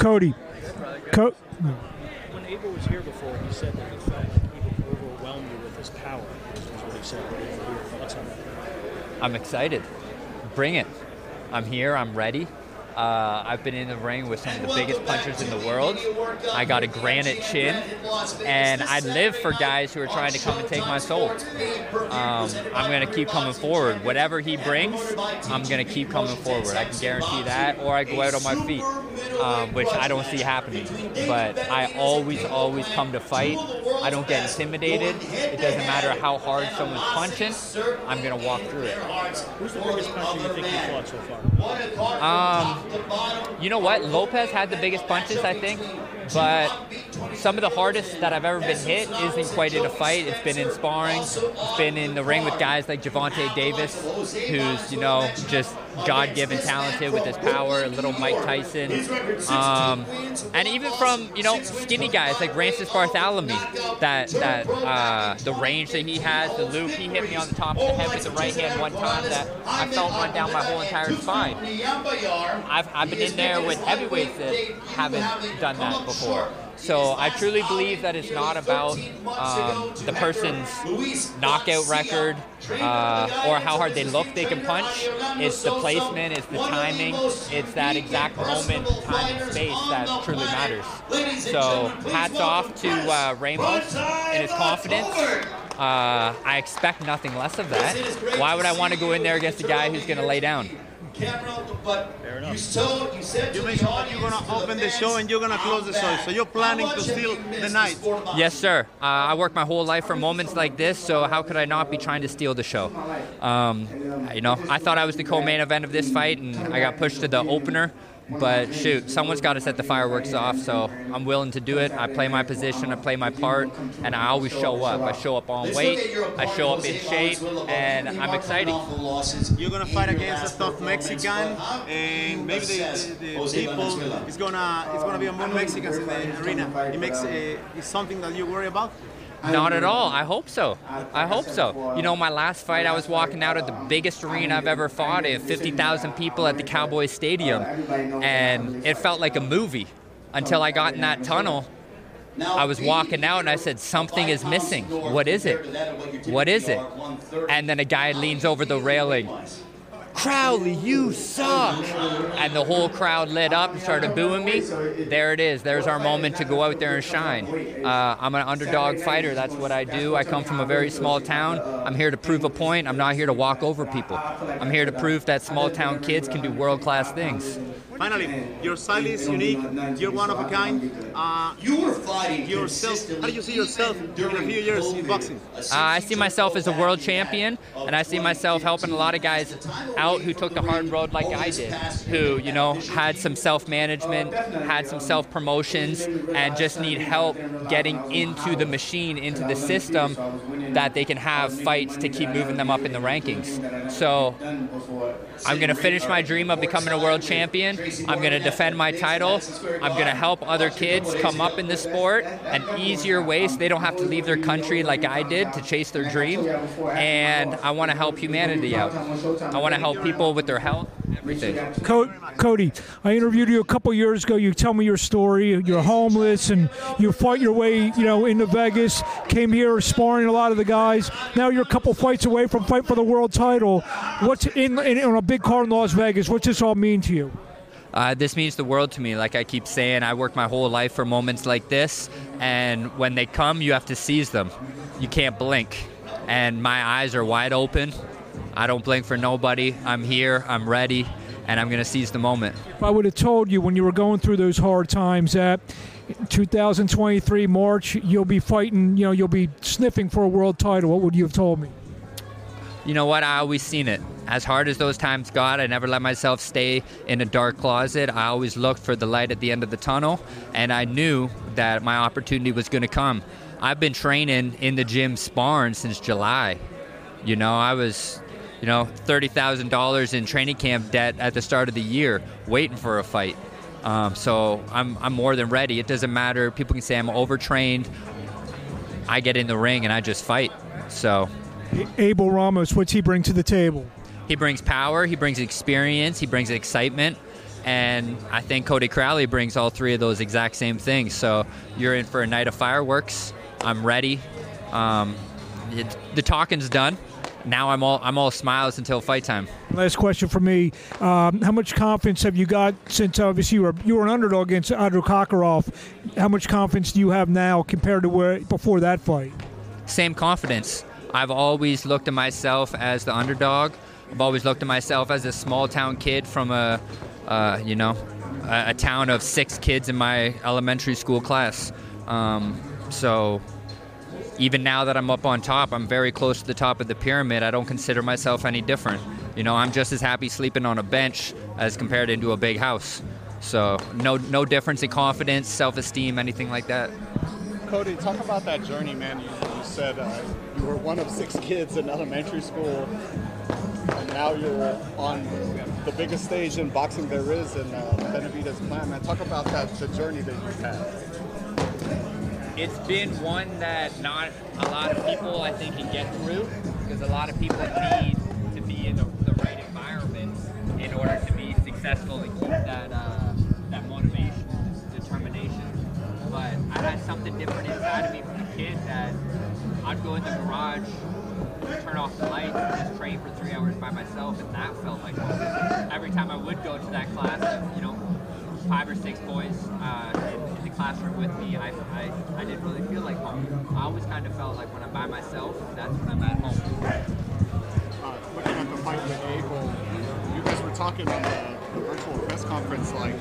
Cody. Co- When Abel was here before, he said that he felt like he would you with his power. Is what he said. What are your thoughts on that? I'm excited. Bring it. I'm here. I'm ready. Uh, I've been in the ring with some of the biggest punchers in the world. I got a granite chin, and I live for guys who are trying to come and take my soul. Um, I'm going to keep coming forward. Whatever he brings, I'm going to keep coming forward. I can guarantee that, or I go out on my feet, um, which I don't see happening. But I always, always come to fight. I don't get intimidated. It doesn't matter how hard someone's punching. I'm going to walk through it. Who's the biggest puncher you think you fought so far? Um, you know what? Lopez had the biggest punches, I think, but some of the hardest that I've ever been hit isn't quite in a fight. It's been in sparring. It's been in the ring with guys like Gervonta Davis, who's you know just God-given talented with his power. Little Mike Tyson, um, and even from you know skinny guys like Rances Barthelemy, That that uh, the range that he has, the loop. He hit me on the top of the head with the right hand one time that I felt run down my whole entire spine. I've, I've been in there with heavyweights that haven't done that before. So I truly believe that it's not about um, the person's knockout record uh, or how hard they look they can punch. It's the placement, it's the timing, it's that exact moment, time, and space that truly matters. So hats off to uh, Ramos and his confidence. Uh, I expect nothing less of that. Why would I want to go in there against a guy who's going to lay down? Fair enough. You mentioned that you're gonna open the show and you're gonna close the show, so you're planning to steal the night. Yes, sir. Uh, I work my whole life for moments like this, so how could I not be trying to steal the show? Um, you know, I thought I was the co-main event of this fight, and I got pushed to the opener. But shoot, someone's got to set the fireworks off, so I'm willing to do it. I play my position, I play my part, and I always show up. I show up on weight, I show up in shape, and I'm excited. You're gonna fight against a tough Mexican, and maybe the, the, the people is gonna it's gonna be more Mexicans in the arena. It makes uh, is something that you worry about. Not at all. I hope so. I hope so. You know, my last fight, I was walking out of the biggest arena I've ever fought in, 50,000 people at the Cowboys Stadium, and it felt like a movie until I got in that tunnel. I was walking out and I said, Something is missing. What is it? What is it? And then a guy leans over the railing. Crowley, you suck! And the whole crowd lit up and started booing me. There it is. There's our moment to go out there and shine. Uh, I'm an underdog fighter. That's what I do. I come from a very small town. I'm here to prove a point. I'm not here to walk over people. I'm here to prove that small town kids can do world class things. Finally, your style is unique. You're one of a kind. Uh, You were fighting yourself. How do you see yourself in a few years in boxing? Uh, I see myself as a world champion, and I see myself helping a lot of guys out who took the hard road like I did, who, you know, had some self management, had some self promotions, and just need help getting into the machine, into the system, that they can have fights to keep moving them up in the rankings. So I'm going to finish my dream of becoming a world champion. I'm going to defend my title. I'm going to help other kids come up in the sport an easier way so they don't have to leave their country like I did to chase their dream. And I want to help humanity out. I want to help people with their health, everything. Co- Cody, I interviewed you a couple years ago. You tell me your story. You're homeless and you fight your way, you know, into Vegas. Came here sparring a lot of the guys. Now you're a couple fights away from fight for the world title. What's in, in on a big card in Las Vegas? What's this all mean to you? Uh, this means the world to me. Like I keep saying, I work my whole life for moments like this, and when they come, you have to seize them. You can't blink. And my eyes are wide open. I don't blink for nobody. I'm here, I'm ready, and I'm going to seize the moment. If I would have told you when you were going through those hard times that 2023 March you'll be fighting, you know, you'll be sniffing for a world title, what would you have told me? You know what? I always seen it. As hard as those times got, I never let myself stay in a dark closet. I always looked for the light at the end of the tunnel, and I knew that my opportunity was going to come. I've been training in the gym sparring since July. You know, I was, you know, $30,000 in training camp debt at the start of the year, waiting for a fight. Um, so I'm, I'm more than ready. It doesn't matter. People can say I'm overtrained. I get in the ring and I just fight. So Abel Ramos, what's he bring to the table? He brings power, he brings experience, he brings excitement, And I think Cody Crowley brings all three of those exact same things. So you're in for a night of fireworks. I'm ready. Um, it, the talking's done. Now I'm all I'm all smiles until fight time. Last question for me: um, How much confidence have you got since obviously you were you were an underdog against Andrew Kokarov? How much confidence do you have now compared to where before that fight? Same confidence. I've always looked at myself as the underdog. I've always looked at myself as a small town kid from a, uh, you know, a, a, town of six kids in my elementary school class. Um, so even now that I'm up on top, I'm very close to the top of the pyramid. I don't consider myself any different. You know, I'm just as happy sleeping on a bench as compared into a big house. So no no difference in confidence, self-esteem, anything like that. Cody, talk about that journey, man. You, you said uh, you were one of six kids in elementary school, now you're on the biggest stage in boxing there is in uh, Benavidez Plant. Man, talk about that the journey that you've had it's been one that not a lot of people I think can get through because a lot of people need to be in the, the right environment in order to be successful and keep that uh, that motivation, determination. But I had something different inside of me from a kid that I'd go in the garage, turn off the lights, and just train for three hours by myself, and that felt like home. Every time I would go to that class, you know, five or six boys uh, in, in, the classroom with me, I, I, I, didn't really feel like home. I always kind of felt like when I'm by myself, that's when I'm at home. Uh, looking at the fight with Abel, you guys were talking on the, the, virtual press conference, like,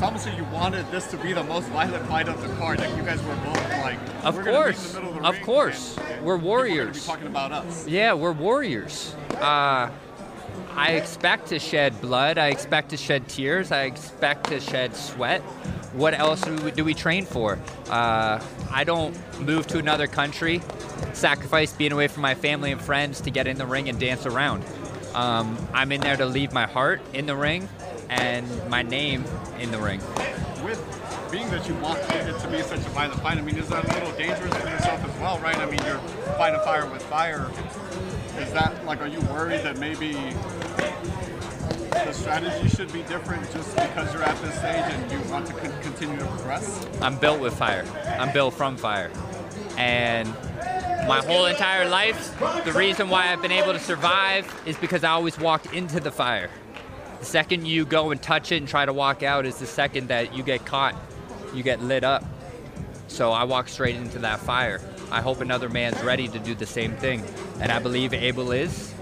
it's almost like you wanted this to be the most violent fight of the card. Like, you guys were both like, of course, of, of course, and, we're warriors. talking about us. Yeah, we're warriors. Uh, I expect to shed blood. I expect to shed tears. I expect to shed sweat. What else do we, do we train for? Uh, I don't move to another country, sacrifice being away from my family and friends to get in the ring and dance around. Um, I'm in there to leave my heart in the ring and my name in the ring. With being that you want it to be such a violent fight, I mean, is that a little dangerous for yourself as well, right? I mean, you're fighting fire with fire. Is that like, are you worried that maybe the strategy should be different just because you're at this stage and you want to con- continue to progress? I'm built with fire. I'm built from fire. And my whole entire life, the reason why I've been able to survive is because I always walked into the fire. The second you go and touch it and try to walk out is the second that you get caught, you get lit up. So I walk straight into that fire. I hope another man's ready to do the same thing, and I believe Abel is.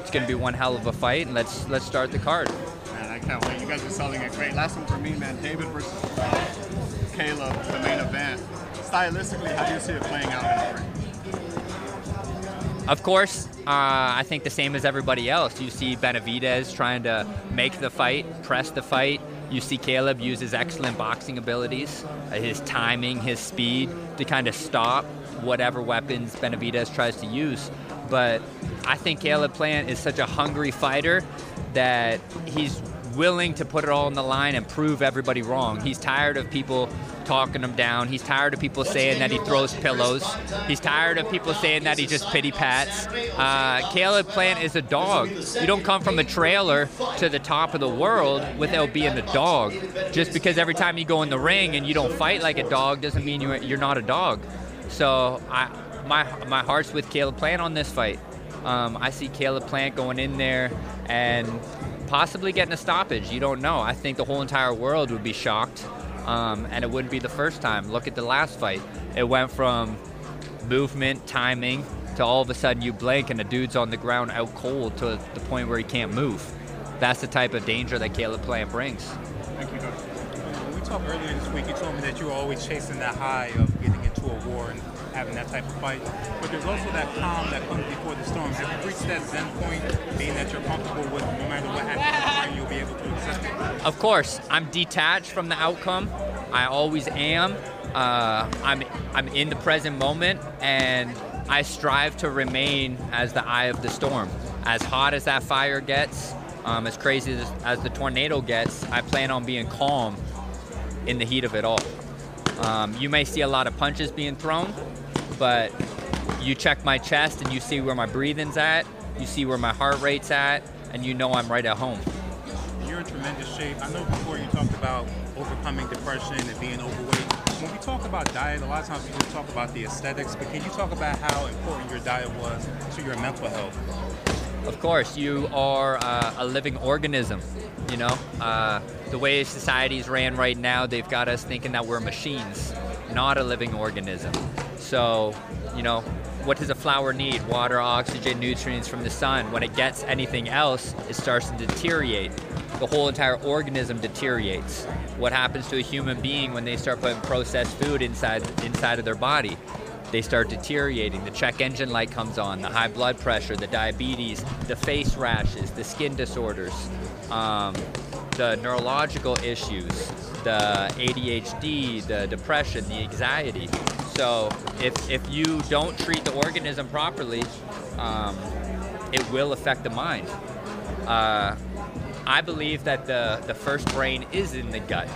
It's to be one hell of a fight, and let's let's start the card. Man, I can't wait. You guys are selling it great. Last one for me, man. David versus Caleb, the main event. Stylistically, how do you see it playing out in the ring? Of course, uh, I think the same as everybody else. You see Benavidez trying to make the fight, press the fight, you see Caleb use his excellent boxing abilities, uh, his timing, his speed to kind of stop whatever weapons Benavidez tries to use. But I think Caleb Plant is such a hungry fighter that he's willing to put it all on the line and prove everybody wrong. He's tired of people talking him down. He's tired of people saying that he throws pillows. He's tired of people saying that he just pity pats. Uh, Caleb Plant is a dog. You don't come from a trailer to the top of the world without being a dog. Just because every time you go in the ring and you don't fight like a dog doesn't mean you're, you're not a dog. So I, my, my heart's with Caleb Plant on this fight. Um, I see Caleb Plant going in there and possibly getting a stoppage. You don't know. I think the whole entire world would be shocked, um, and it wouldn't be the first time. Look at the last fight. It went from movement, timing, to all of a sudden you blink and the dude's on the ground out cold to the point where he can't move. That's the type of danger that Caleb Plant brings. Thank you, Coach. When we talked earlier this week, you told me that you were always chasing that high of getting into a war and having that type of fight. But there's also that calm that comes before the storm. Have you reached that zen point, being that you're comfortable with no matter what happens, you'll be able to accept it? Of course, I'm detached from the outcome. I always am. Uh, I'm I'm in the present moment, and I strive to remain as the eye of the storm. As hot as that fire gets, um, as crazy as, as the tornado gets, I plan on being calm in the heat of it all. Um, you may see a lot of punches being thrown, but you check my chest and you see where my breathing's at, you see where my heart rate's at, and you know I'm right at home. You're in tremendous shape. I know before you talked about overcoming depression and being overweight. When we talk about diet, a lot of times we just talk about the aesthetics, but can you talk about how important your diet was to your mental health? Of course, you are uh, a living organism. You know, uh, the way society's ran right now, they've got us thinking that we're machines, not a living organism. So, you know, what does a flower need? Water, oxygen, nutrients from the sun. When it gets anything else, it starts to deteriorate. The whole entire organism deteriorates. What happens to a human being when they start putting processed food inside inside of their body? they start deteriorating. The check engine light comes on, the high blood pressure, the diabetes, the face rashes, the skin disorders, um, the neurological issues, the ADHD, the depression, the anxiety. So if, if you don't treat the organism properly, um, it will affect the mind. Uh, I believe that the, the first brain is in the gut.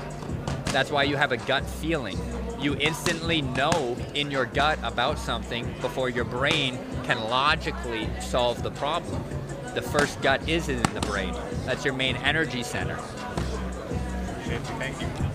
That's why you have a gut feeling you instantly know in your gut about something before your brain can logically solve the problem. The first gut is in the brain. That's your main energy center. Thank you.